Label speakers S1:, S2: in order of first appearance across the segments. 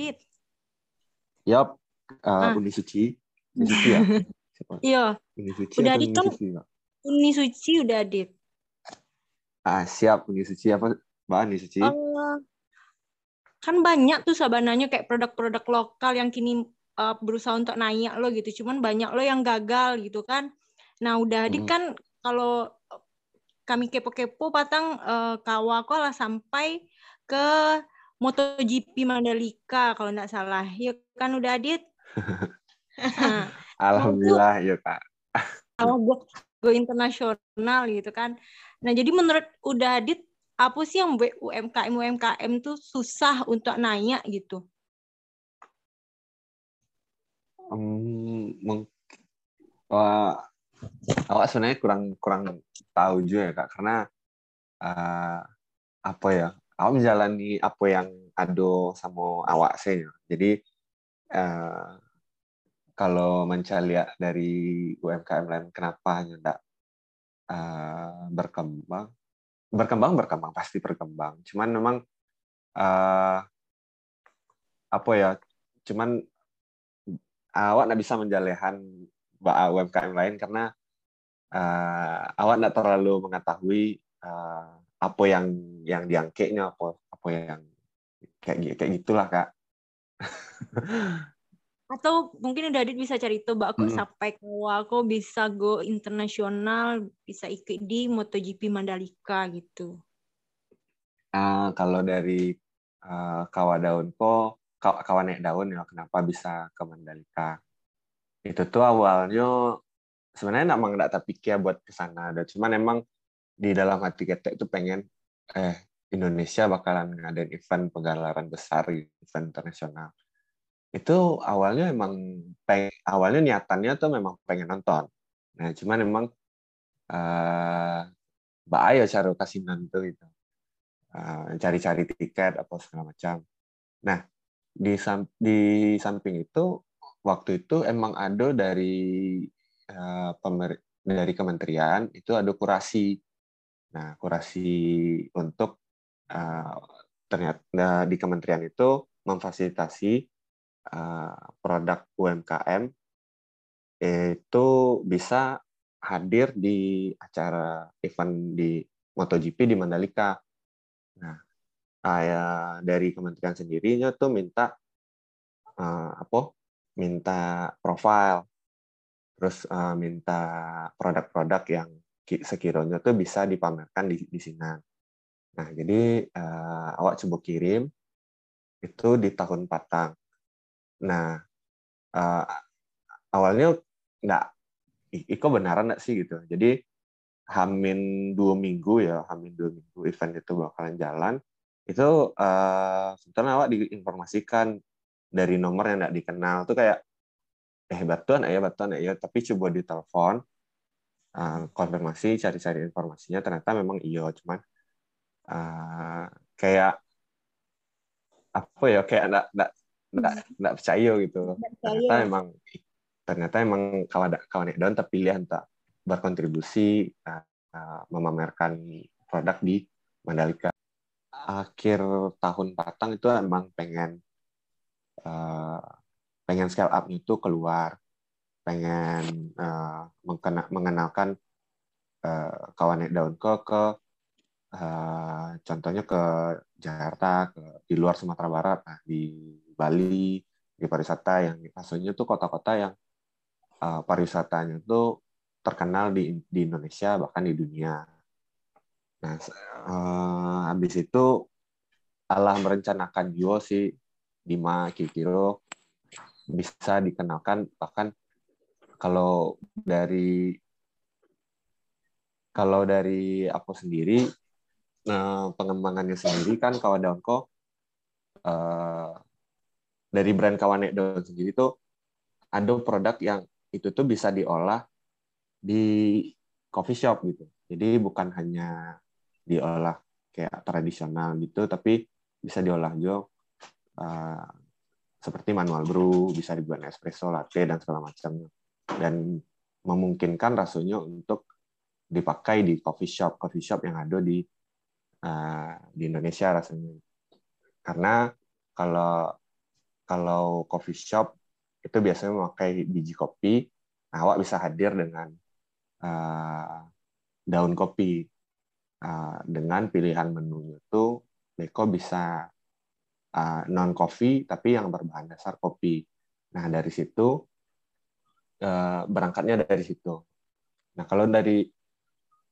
S1: Dit.
S2: Yap, uh,
S1: Ah.
S2: Uni Suci. Uni Suci ya? Siapa?
S1: Iya,
S2: Uni Suci
S1: Udah
S2: atau
S1: di
S2: Uni
S1: kan-? Uni Suci udah, Dit.
S2: Ah, siap Uni Suci apa? Mbak Uni Suci?
S1: Eh, kan banyak tuh sabananya kayak produk-produk lokal yang kini eh, berusaha untuk naik lo gitu. Cuman banyak lo yang gagal gitu kan. Nah, udah Dit
S2: Mm.
S1: kan kalau kami kepo-kepo patang eh, kawa ko lah sampai ke MotoGP Mandalika kalau nggak salah. Ya kan udah Dit.
S2: Alhamdulillah, ya Kak.
S1: kalau go, go internasional gitu kan. Nah, jadi menurut udah Adit apa sih yang UMKM UMKM tuh susah untuk naik gitu?
S2: Hmm, mung- Wah, awak sebenarnya kurang kurang tahu juga ya kak karena eh, apa ya awak menjalani apa yang ado sama awak sih ya. jadi eh, kalau mencari lihat dari UMKM lain kenapa tidak eh, berkembang berkembang berkembang pasti berkembang cuman memang eh, apa ya cuman awak nggak bisa menjalehan UMKM lain karena eh, awak nggak terlalu mengetahui eh, apa yang yang diangkeknya apa apa yang kayak kayak gitulah kak
S1: Atau mungkin udah Adit bisa cerita mbak kok
S2: Mm.
S1: sampai kawa kok bisa go internasional, bisa ikut di MotoGP Mandalika gitu.
S2: Ah, kalau dari eh, Kawadaun ko Kaw- Kawanek Daun ya kenapa bisa ke Mandalika itu tuh awalnya sebenarnya emang nggak terpikir buat ke sana ada cuman emang di dalam hati kita itu pengen eh Indonesia bakalan ngadain event penggalaran besar event internasional. Itu awalnya emang peng, awalnya niatannya tuh memang pengen nonton. Nah cuman emang eh bahaya cara kasih nonton itu Eh, cari-cari tiket apa segala macam. Nah di di samping itu waktu itu emang ada dari eh, pemer- dari kementerian itu ada kurasi. Nah kurasi untuk eh, ternyata di kementerian itu memfasilitasi eh, produk UMKM itu bisa hadir di acara event di MotoGP di Mandalika. Nah, kayak dari kementerian sendirinya tuh minta eh, apa? Minta profile, terus minta produk-produk yang ki- sekiranya tuh bisa dipamerkan di di sini. Nah, jadi eh, awak coba kirim itu di tahun Patang. Nah, eh, awalnya nggak, "Ih, Iko benaran nggak sih gitu. Jadi hamin dua minggu ya, hamin dua minggu event itu bakalan jalan. Itu eh, sebetulnya awak diinformasikan dari nomor yang nggak dikenal tuh kayak eh batuan ya batuan ya tapi coba ditelepon eh, konfirmasi cari-cari informasinya ternyata memang iya cuman eh, kayak apa ya kayak nggak nggak nggak nggak percaya gitu. Ternyata emang ternyata emang kawan kawan daun terpilih untuk berkontribusi uh, uh, memamerkan produk di Mandalika. Akhir tahun Patang itu emang pengen uh, pengen scale up itu keluar. Pengen uh, mengenalkan uh, kawan daun ke ke uh, contohnya ke Jakarta ke di luar Sumatera Barat nah, di Bali di pariwisata yang maksudnya tuh kota-kota yang uh, pariwisatanya tuh terkenal di di Indonesia bahkan di dunia. Nah, uh, habis itu Allah merencanakan juga sih Dima Kikiro bisa dikenalkan bahkan kalau dari kalau dari aku sendiri nah, pengembangannya sendiri kan Kawadanko uh, dari brand Kawanek Daun sendiri tuh ada produk yang itu tuh bisa diolah di coffee shop gitu. Jadi bukan hanya diolah kayak tradisional gitu, tapi bisa diolah juga uh, seperti manual brew, bisa dibuat espresso, latte dan segala macamnya. Dan memungkinkan rasanya untuk dipakai di coffee shop, coffee shop yang ada di uh, di Indonesia rasanya. Karena kalau kalau coffee shop itu biasanya memakai biji kopi, nah, awak bisa hadir dengan uh, daun kopi. Uh, dengan pilihan menu itu, Beko bisa uh, non coffee tapi yang berbahan dasar kopi. Nah dari situ uh, berangkatnya dari situ. Nah kalau dari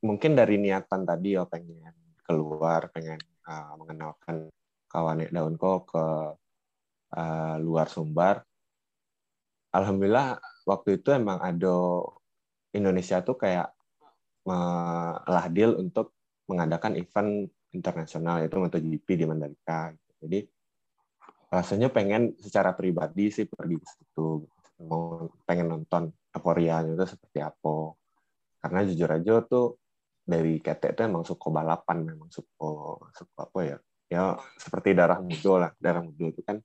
S2: mungkin dari niatan tadi ya pengen keluar, pengen uh, mengenalkan kawan daun kok ke uh, luar Sumbar. Alhamdulillah waktu itu emang ada Indonesia tuh kayak melah deal untuk mengadakan event internasional yaitu MotoGP di Mandalika. Jadi rasanya pengen secara pribadi sih pergi ke situ, mau pengen nonton euforianya itu seperti apa. Karena jujur aja tuh dari ketek itu emang suka balapan, memang suka suka apa ya? Ya seperti darah muda lah, darah muda itu kan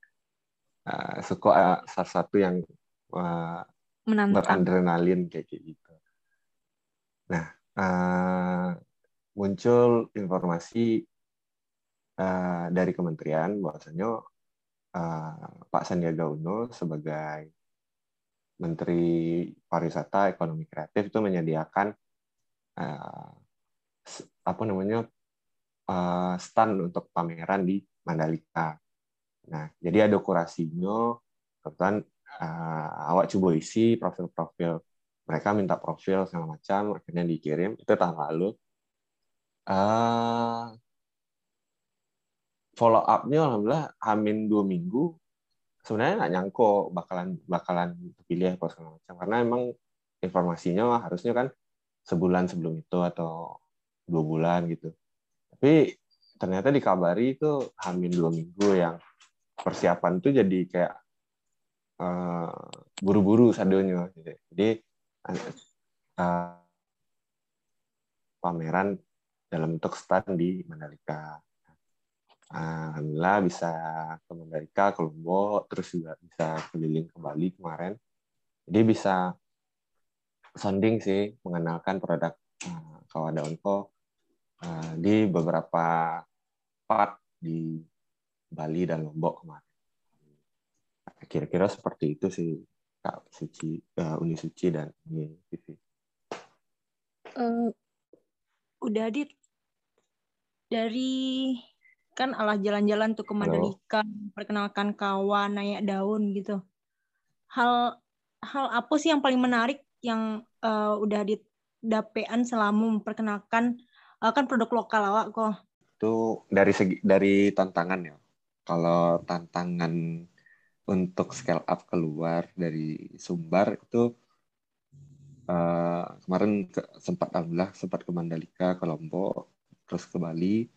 S2: uh, suka uh, salah satu yang uh, beradrenalin kayak gitu. Nah, uh, muncul informasi uh, dari kementerian bahwasanya uh, Pak Sandiaga Uno sebagai Menteri Pariwisata Ekonomi Kreatif itu menyediakan uh, apa namanya uh, stand untuk pameran di Mandalika. Nah, jadi ada kurasinya, kebetulan uh, awak coba isi profil-profil mereka minta profil segala macam, akhirnya dikirim. Itu tahun lalu. Uh, follow up-nya alhamdulillah hamin dua minggu. Sebenarnya nggak nyangko bakalan bakalan terpilih apa segala macam karena emang informasinya harusnya kan sebulan sebelum itu atau dua bulan gitu tapi ternyata dikabari itu hamin dua minggu yang persiapan tuh jadi kayak uh, buru-buru sadonya gitu. jadi uh, pameran dalam bentuk stand di Mandalika. Alhamdulillah bisa ke Mandalika, ke Lombok, terus juga bisa keliling ke Bali kemarin. Jadi bisa sounding sih, mengenalkan produk uh, Kawada Onko uh, di beberapa part di Bali dan Lombok kemarin. Kira-kira seperti itu sih Kak Suci, uh, Uni Suci dan Uni TV.
S1: Uh, udah dit dari kan alah jalan-jalan tuh ke Mandalika, perkenalkan kawan, naik daun gitu. Hal hal apa sih yang paling menarik yang uh, udah didapean selama memperkenalkan kan produk lokal awak kok?
S2: Itu dari segi dari tantangan ya. Kalau tantangan untuk scale up keluar dari Sumbar itu uh, kemarin ke, sempat alhamdulillah sempat ke Mandalika, ke Lombok, terus ke Bali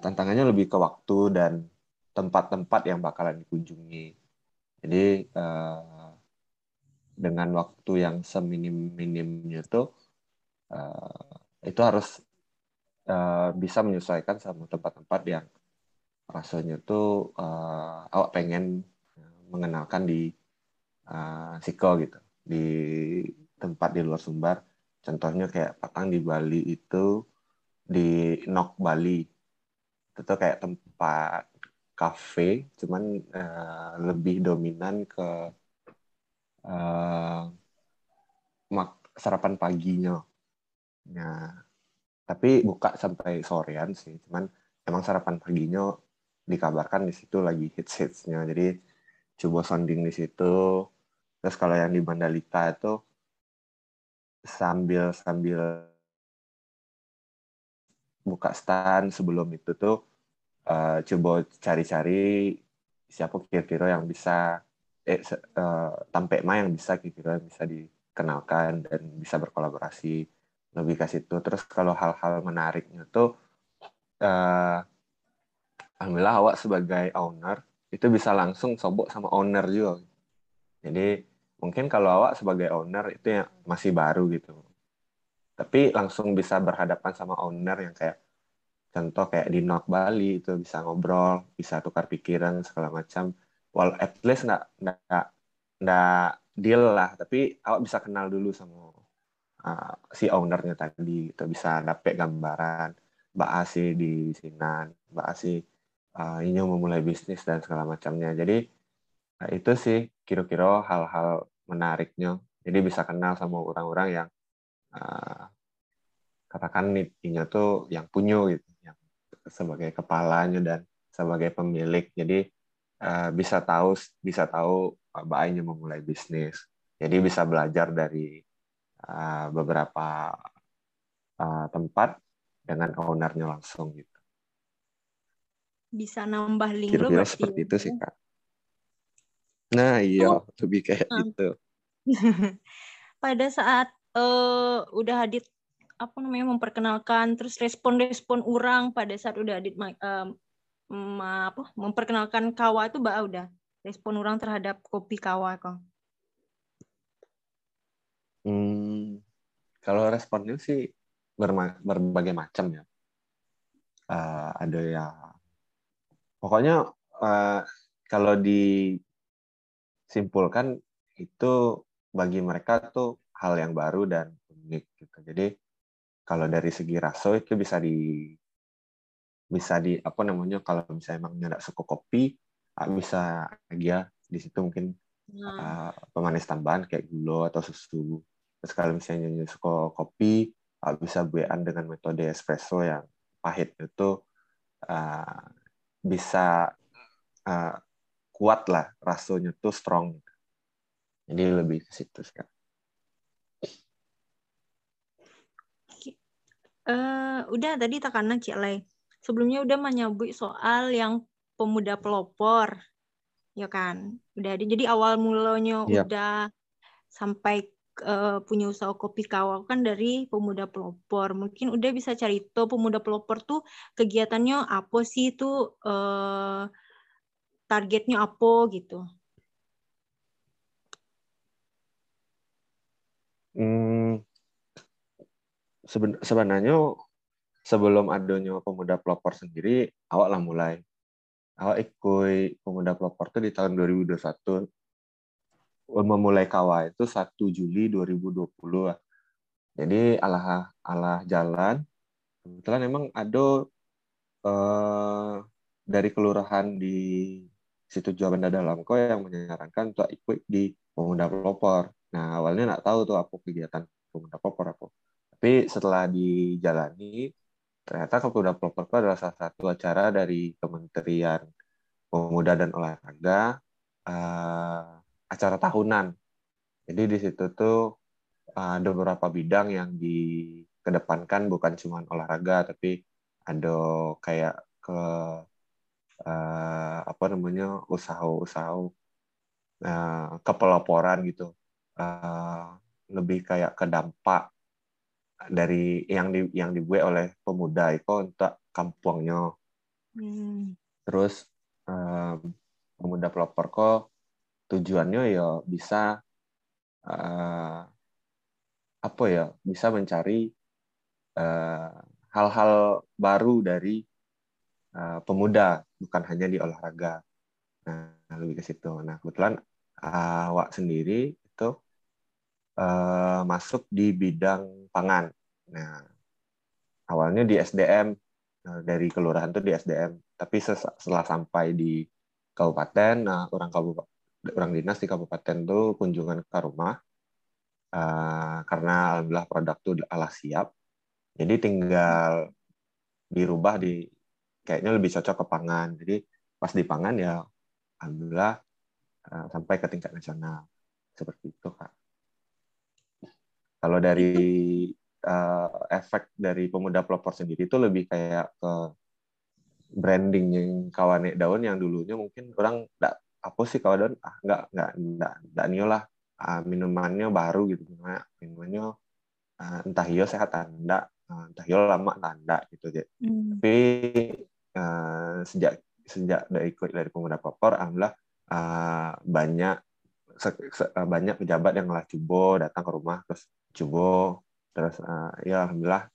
S2: tantangannya lebih ke waktu dan tempat-tempat yang bakalan dikunjungi jadi uh, dengan waktu yang seminim-minimnya tuh uh, itu harus uh, bisa menyesuaikan sama tempat-tempat yang rasanya tuh uh, awak pengen mengenalkan di uh, Siko gitu. Di tempat di luar Sumbar. Contohnya kayak Patang di Bali itu di Nok Bali. Itu kayak tempat kafe cuman uh, lebih dominan ke uh, mak sarapan paginya. Nah tapi buka sampai sorean sih. Cuman emang sarapan paginya dikabarkan di situ lagi hits hitsnya jadi coba sounding di situ. Terus kalau yang di Mandalika itu sambil sambil buka stand sebelum itu tuh uh, coba cari-cari siapa kira-kira yang bisa eh uh, tampe ma yang bisa kira-kira bisa dikenalkan dan bisa berkolaborasi lebih ke situ. Terus kalau hal-hal menariknya tuh uh, alhamdulillah awak sebagai owner itu bisa langsung sobok sama owner juga. Jadi mungkin kalau awak sebagai owner itu yang masih baru gitu tapi langsung bisa berhadapan sama owner yang kayak contoh kayak di Nok Bali itu bisa ngobrol, bisa tukar pikiran segala macam. Well, at least nggak nggak nggak deal lah, tapi awak bisa kenal dulu sama uh, si ownernya tadi, itu bisa dapet gambaran Mbak Asi di Sinan, Mbak Asi uh, ini memulai bisnis dan segala macamnya. Jadi nah, itu sih kira-kira hal-hal menariknya. Jadi bisa kenal sama orang-orang yang uh, katakan intinya tuh yang punya gitu yang sebagai kepalanya dan sebagai pemilik. Jadi uh, bisa tahu bisa tahu baiknya memulai bisnis. Jadi bisa belajar dari uh, beberapa uh, tempat dengan ownernya langsung gitu
S1: bisa nambah link
S2: Kira-kira seperti ya. itu sih kak nah iya oh. lebih kayak hmm. gitu
S1: pada saat uh, udah Adit apa namanya memperkenalkan terus respon-respon orang pada saat udah Adit uh, apa memperkenalkan kawa itu mbak udah respon orang terhadap kopi kawa kok
S2: kalau responnya sih berbagai macam ya uh, ada yang pokoknya uh, kalau disimpulkan itu bagi mereka tuh hal yang baru dan unik gitu. Jadi kalau dari segi rasa itu bisa di bisa di apa namanya kalau misalnya emang nggak suka kopi ah, bisa ya di situ mungkin uh, pemanis tambahan kayak gula atau susu. Terus kalau misalnya suka kopi uh, bisa buatan dengan metode espresso yang pahit itu uh, bisa uh, kuat lah rasanya tuh strong. Jadi lebih ke situ sekarang.
S1: Uh, udah tadi tekanan Cik Lay. Sebelumnya udah menyebut soal yang pemuda pelopor. Ya kan? Udah jadi awal mulanya yep. udah sampai uh, punya usaha kopi kawal kan dari pemuda pelopor. Mungkin udah bisa cari tahu pemuda pelopor tuh kegiatannya apa sih itu uh, targetnya apa gitu.
S2: Hmm, seben sebenarnya sebelum adanya pemuda pelopor sendiri, awak lah mulai. Awak ikut pemuda pelopor itu di tahun 2021. Memulai kawa itu 1 Juli 2020. Jadi alah alah jalan. Kebetulan emang ada eh, dari kelurahan di situ Jawa Dalam kok yang menyarankan untuk ikut di pemuda pelopor. Nah awalnya nggak tahu tuh apa kegiatan pemuda pelopor apa tapi setelah dijalani, ternyata Pemuda Pelopor itu adalah salah satu acara dari Kementerian Pemuda dan Olahraga, uh, acara tahunan. Jadi di situ tuh uh, ada beberapa bidang yang dikedepankan bukan cuma olahraga, tapi ada kayak ke uh, apa namanya usaha-usaha uh, kepeloporan gitu, uh, lebih kayak ke dampak dari yang di yang dibuat oleh pemuda itu untuk kampungnya. Hmm. Terus pemuda pelopor kok tujuannya ya bisa uh, apa ya bisa mencari eh, hal-hal uh, baru dari uh, pemuda bukan hanya di olahraga. Nah lebih ke situ. Nah kebetulan uh, Wak sendiri itu uh, masuk di bidang pangan. Nah, awalnya di SDM uh, dari kelurahan tuh di SDM, tapi setelah sampai di kabupaten, nah orang kabupaten orang dinas di kabupaten tuh kunjungan ke rumah uh, karena alhamdulillah produk tuh ala siap, jadi tinggal dirubah di kayaknya lebih cocok ke pangan. Jadi pas di pangan ya alhamdulillah uh, sampai ke tingkat nasional seperti itu kak. Kalau dari uh, efek dari pemuda pelopor sendiri itu lebih kayak ke branding yang kawane daun yang dulunya mungkin orang nggak apa sih kawan daun ah nggak nggak nggak nggak niolah uh, minumannya baru gitu minumannya uh, entah iyo sehat anda uh, entah iyo lama tanda gitu ya hmm. tapi uh, sejak sejak dari dari pemuda pelopor alhamdulillah uh, banyak banyak pejabat yang lah cubo datang ke rumah terus cubo terus uh, ya alhamdulillah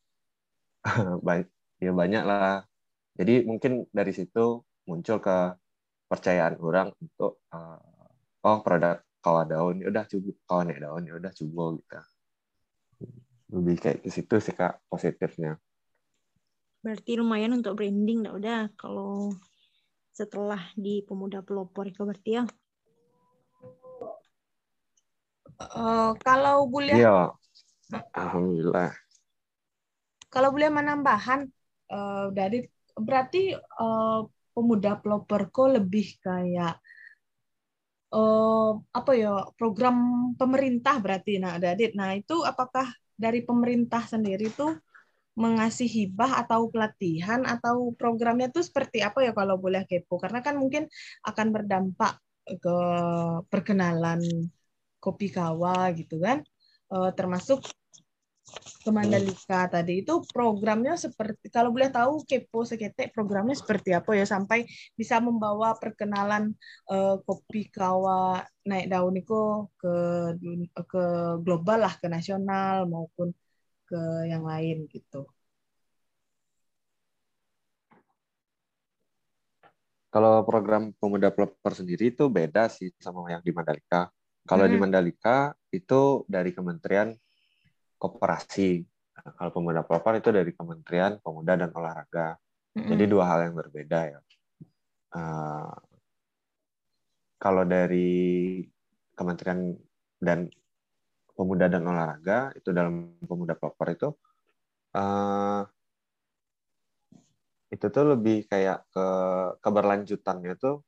S2: banyak ya banyak lah. Jadi mungkin dari situ muncul ke percayaan orang untuk uh, oh produk kawa daun ya udah cubo kawan daun ya udah cubo gitu lebih kayak ke situ sih kak positifnya
S1: berarti lumayan untuk branding dah udah kalau setelah di pemuda pelopor itu berarti ya
S3: Uh, kalau boleh
S2: Iya. Alhamdulillah.
S3: Kalau boleh menambahan uh, dari berarti uh, pemuda peloporko lebih kayak uh, apa ya program pemerintah berarti nah Dadit. Nah itu apakah dari pemerintah sendiri tuh mengasih hibah atau pelatihan atau programnya tuh seperti apa ya kalau boleh kepo karena kan mungkin akan berdampak ke perkenalan kopi kawa gitu kan uh, termasuk ke Mandalika tadi itu programnya seperti kalau boleh tahu kepo seketek programnya seperti apa ya sampai bisa membawa perkenalan uh, kopi kawa naik daun itu ke ke global lah ke nasional maupun ke yang lain gitu.
S2: Kalau program pemuda pelopor sendiri itu beda sih sama yang di Mandalika. Kalau hmm. di Mandalika itu dari Kementerian Koperasi. Nah, kalau pemuda pelopor itu dari Kementerian Pemuda dan Olahraga. Hmm. Jadi dua hal yang berbeda ya. Uh, kalau dari Kementerian dan Pemuda dan Olahraga itu dalam pemuda pelopor itu uh, itu tuh lebih kayak ke keberlanjutannya tuh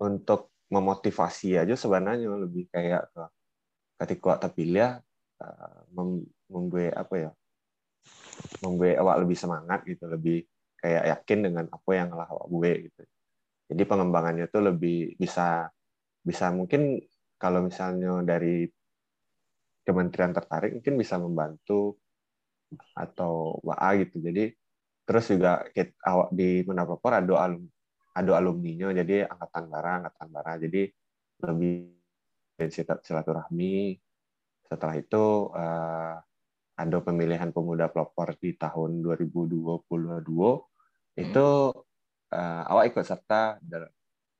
S2: untuk memotivasi aja sebenarnya lebih kayak ke ketika terpilih uh, membuat apa ya membuat awak lebih semangat gitu lebih kayak yakin dengan apa yang telah awak buat gitu. Jadi pengembangannya tuh lebih bisa bisa mungkin kalau misalnya dari kementerian tertarik mungkin bisa membantu atau WA gitu. Jadi terus juga awak di Menapropor ada alum ada alumninya jadi angkatan bara angkatan bara. Jadi lebih silaturahmi setelah itu uh, ada pemilihan pemuda pelopor di tahun 2022 itu uh, awak ikut serta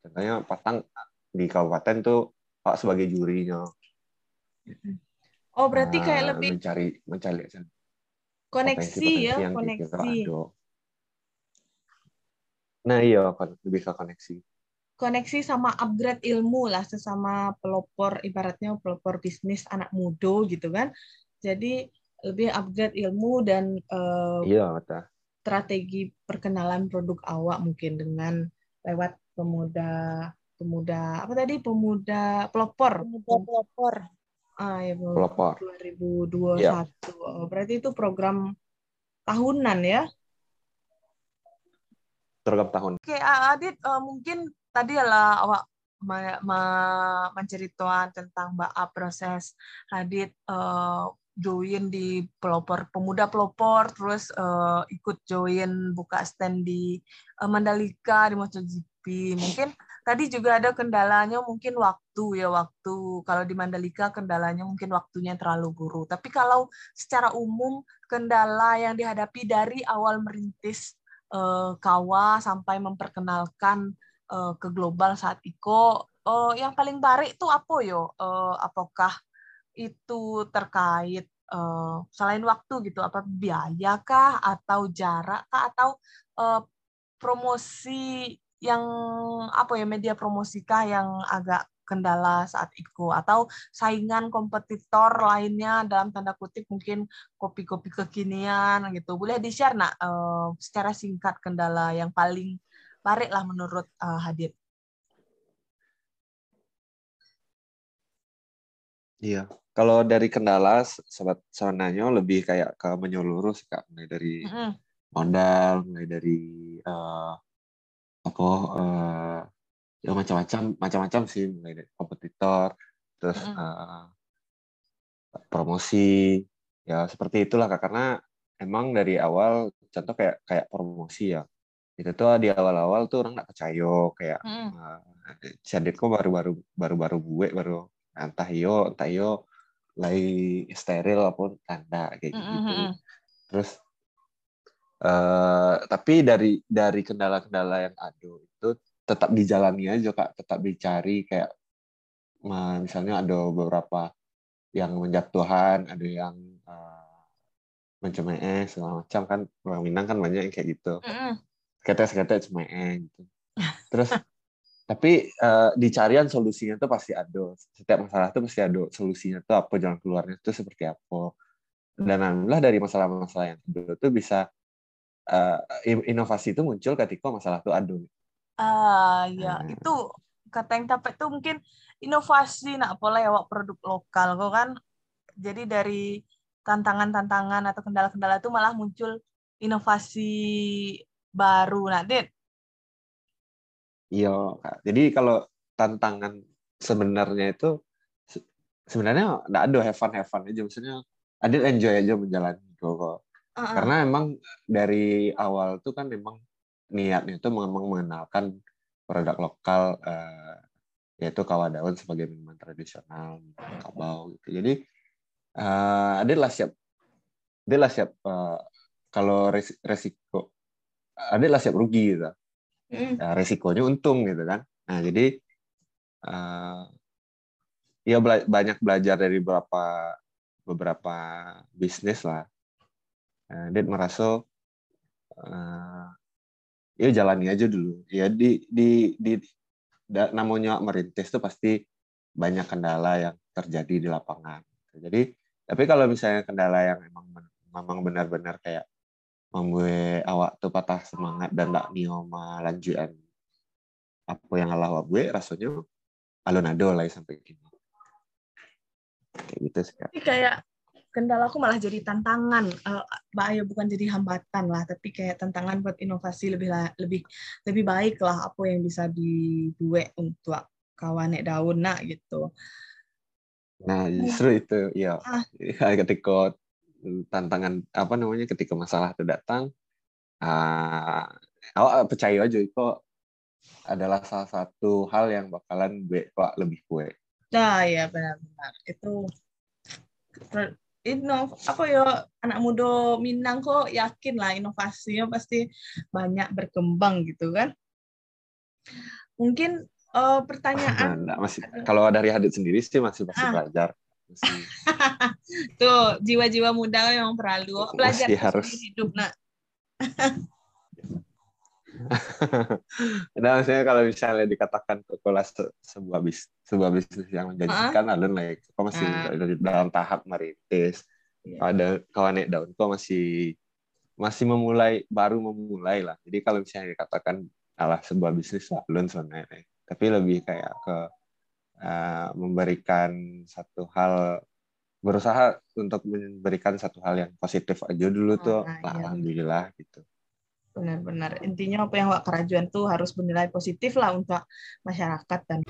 S2: contohnya pasang di kabupaten tuh awak sebagai jurinya.
S3: Oh berarti kayak uh, lebih
S2: mencari mencari
S3: koneksi ya koneksi.
S2: Nah iya lebih ke koneksi
S3: koneksi sama upgrade ilmu lah sesama pelopor ibaratnya pelopor bisnis anak muda gitu kan jadi lebih upgrade ilmu dan uh,
S2: iya betul
S3: strategi perkenalan produk awak mungkin dengan lewat pemuda pemuda apa tadi pemuda pelopor
S1: pemuda pelopor
S3: Ah, ya,
S2: Pelopor.
S3: 2021. Ya. Oh, berarti itu program tahunan ya?
S2: Program tahun.
S3: Oke, Adit, uh, mungkin tadi adalah awak menceritakan tentang Mbak proses Adit uh, join di pelopor pemuda pelopor terus uh, ikut join buka stand di uh, Mandalika di MotoGP mungkin Tadi juga ada kendalanya mungkin waktu ya waktu. Kalau di Mandalika kendalanya mungkin waktunya terlalu buru. Tapi kalau secara umum kendala yang dihadapi dari awal merintis uh, Kawa sampai memperkenalkan uh, ke global saat Iko, uh, yang paling barik itu apa yo? Uh, apakah itu terkait uh, selain waktu gitu apa biaya kah atau jarak kah atau uh, promosi yang apa ya media promosikah yang agak kendala saat itu atau saingan kompetitor lainnya dalam tanda kutip mungkin kopi-kopi kekinian gitu. Boleh di share nak uh, secara singkat kendala yang paling barik lah menurut uh, Hadid.
S2: Iya, kalau dari kendala sobat sebenarnya lebih kayak ke menyeluruh sih kak, mulai dari mm -hmm. modal, mulai dari uh, apa uh, ya macam-macam macam-macam sih. Mulai dari kompetitor terus mm uh, promosi. Ya seperti itulah kak. Karena emang dari awal contoh kayak kayak promosi ya itu tuh di awal-awal tuh orang nggak percaya kayak mm. uh, kok baru-baru baru-baru gue baru entah iyo entah iyo lagi steril apa pun tanda kayak mm -hmm. gitu terus Uh, tapi dari dari kendala-kendala yang ada itu tetap dijalani aja kak, tetap dicari kayak misalnya ada beberapa yang menjatuhan, ada yang uh, eh segala macam kan orang Minang kan banyak yang kayak gitu. Mm. Kata kata cuma gitu. Terus tapi uh, dicarian solusinya tuh pasti ada. Setiap masalah tuh pasti ada solusinya tuh apa jalan keluarnya tuh seperti apa. Dan alhamdulillah dari masalah-masalah yang itu tuh bisa uh, inovasi itu muncul ketika masalah itu ada.
S3: Ah ya nah. itu kata yang tapet tuh mungkin inovasi nak pola ya produk lokal kok kan. Jadi dari tantangan-tantangan atau kendala-kendala itu malah muncul inovasi baru Dit
S2: iya jadi kalau tantangan sebenarnya itu sebenarnya nggak ada have fun have fun aja. Maksudnya Adit enjoy aja menjalani kok. Uh -uh. karena emang dari awal tuh kan memang niatnya itu memang mengenalkan produk lokal uh, yaitu daun sebagai minuman tradisional kabau gitu. Jadi uh, Adit lah siap Adit lah siap uh, kalau resiko Adit lah siap rugi gitu mm. resikonya untung gitu kan nah jadi uh, ya bela banyak belajar dari beberapa beberapa bisnis lah. Uh, dia merasa uh, ya jalani aja dulu. Ya di di di da, namanya merintis tuh pasti banyak kendala yang terjadi di lapangan. Jadi tapi kalau misalnya kendala yang memang memang benar-benar kayak membuat awak tuh patah semangat dan tak nioma lanjutan apa yang Allah gue rasanya alun ado lah sampai gini.
S3: Kayak gitu sih Tapi kayak kendala aku malah jadi tantangan. Uh, bahaya bukan jadi hambatan lah tapi kayak tantangan buat inovasi lebih lebih lebih baik lah apa yang bisa dibuat untuk kawan daun nak gitu.
S2: Nah justru itu ya ah. ketika tantangan apa namanya ketika masalah itu datang uh, awak percaya aja itu adalah salah satu hal yang bakalan gue kok lebih kue
S3: Nah, ya benar-benar. Itu inov apa ya anak muda Minang kok yakin lah inovasinya pasti banyak berkembang gitu kan. Mungkin uh, pertanyaan
S2: nah, masih kalau dari Hadit sendiri sih masih masih ah. belajar. Masih...
S3: Tuh, jiwa-jiwa muda yang perlu belajar harus hidup nak.
S2: nah, maksudnya kalau misalnya dikatakan Coca-Cola se sebuah bis sebuah bisnis yang menjanjikan, uh -huh. like, kok masih uh. dalam tahap merintis. Yeah. Ada kawan daun, kok masih masih memulai baru memulai lah. Jadi kalau misalnya dikatakan alah sebuah bisnis alun sebenarnya, tapi lebih kayak ke uh, memberikan satu hal berusaha untuk memberikan satu hal yang positif aja dulu tuh, nah, iya. alhamdulillah gitu.
S3: Benar-benar. Intinya apa yang Wak Kerajuan tuh harus bernilai positif lah untuk masyarakat dan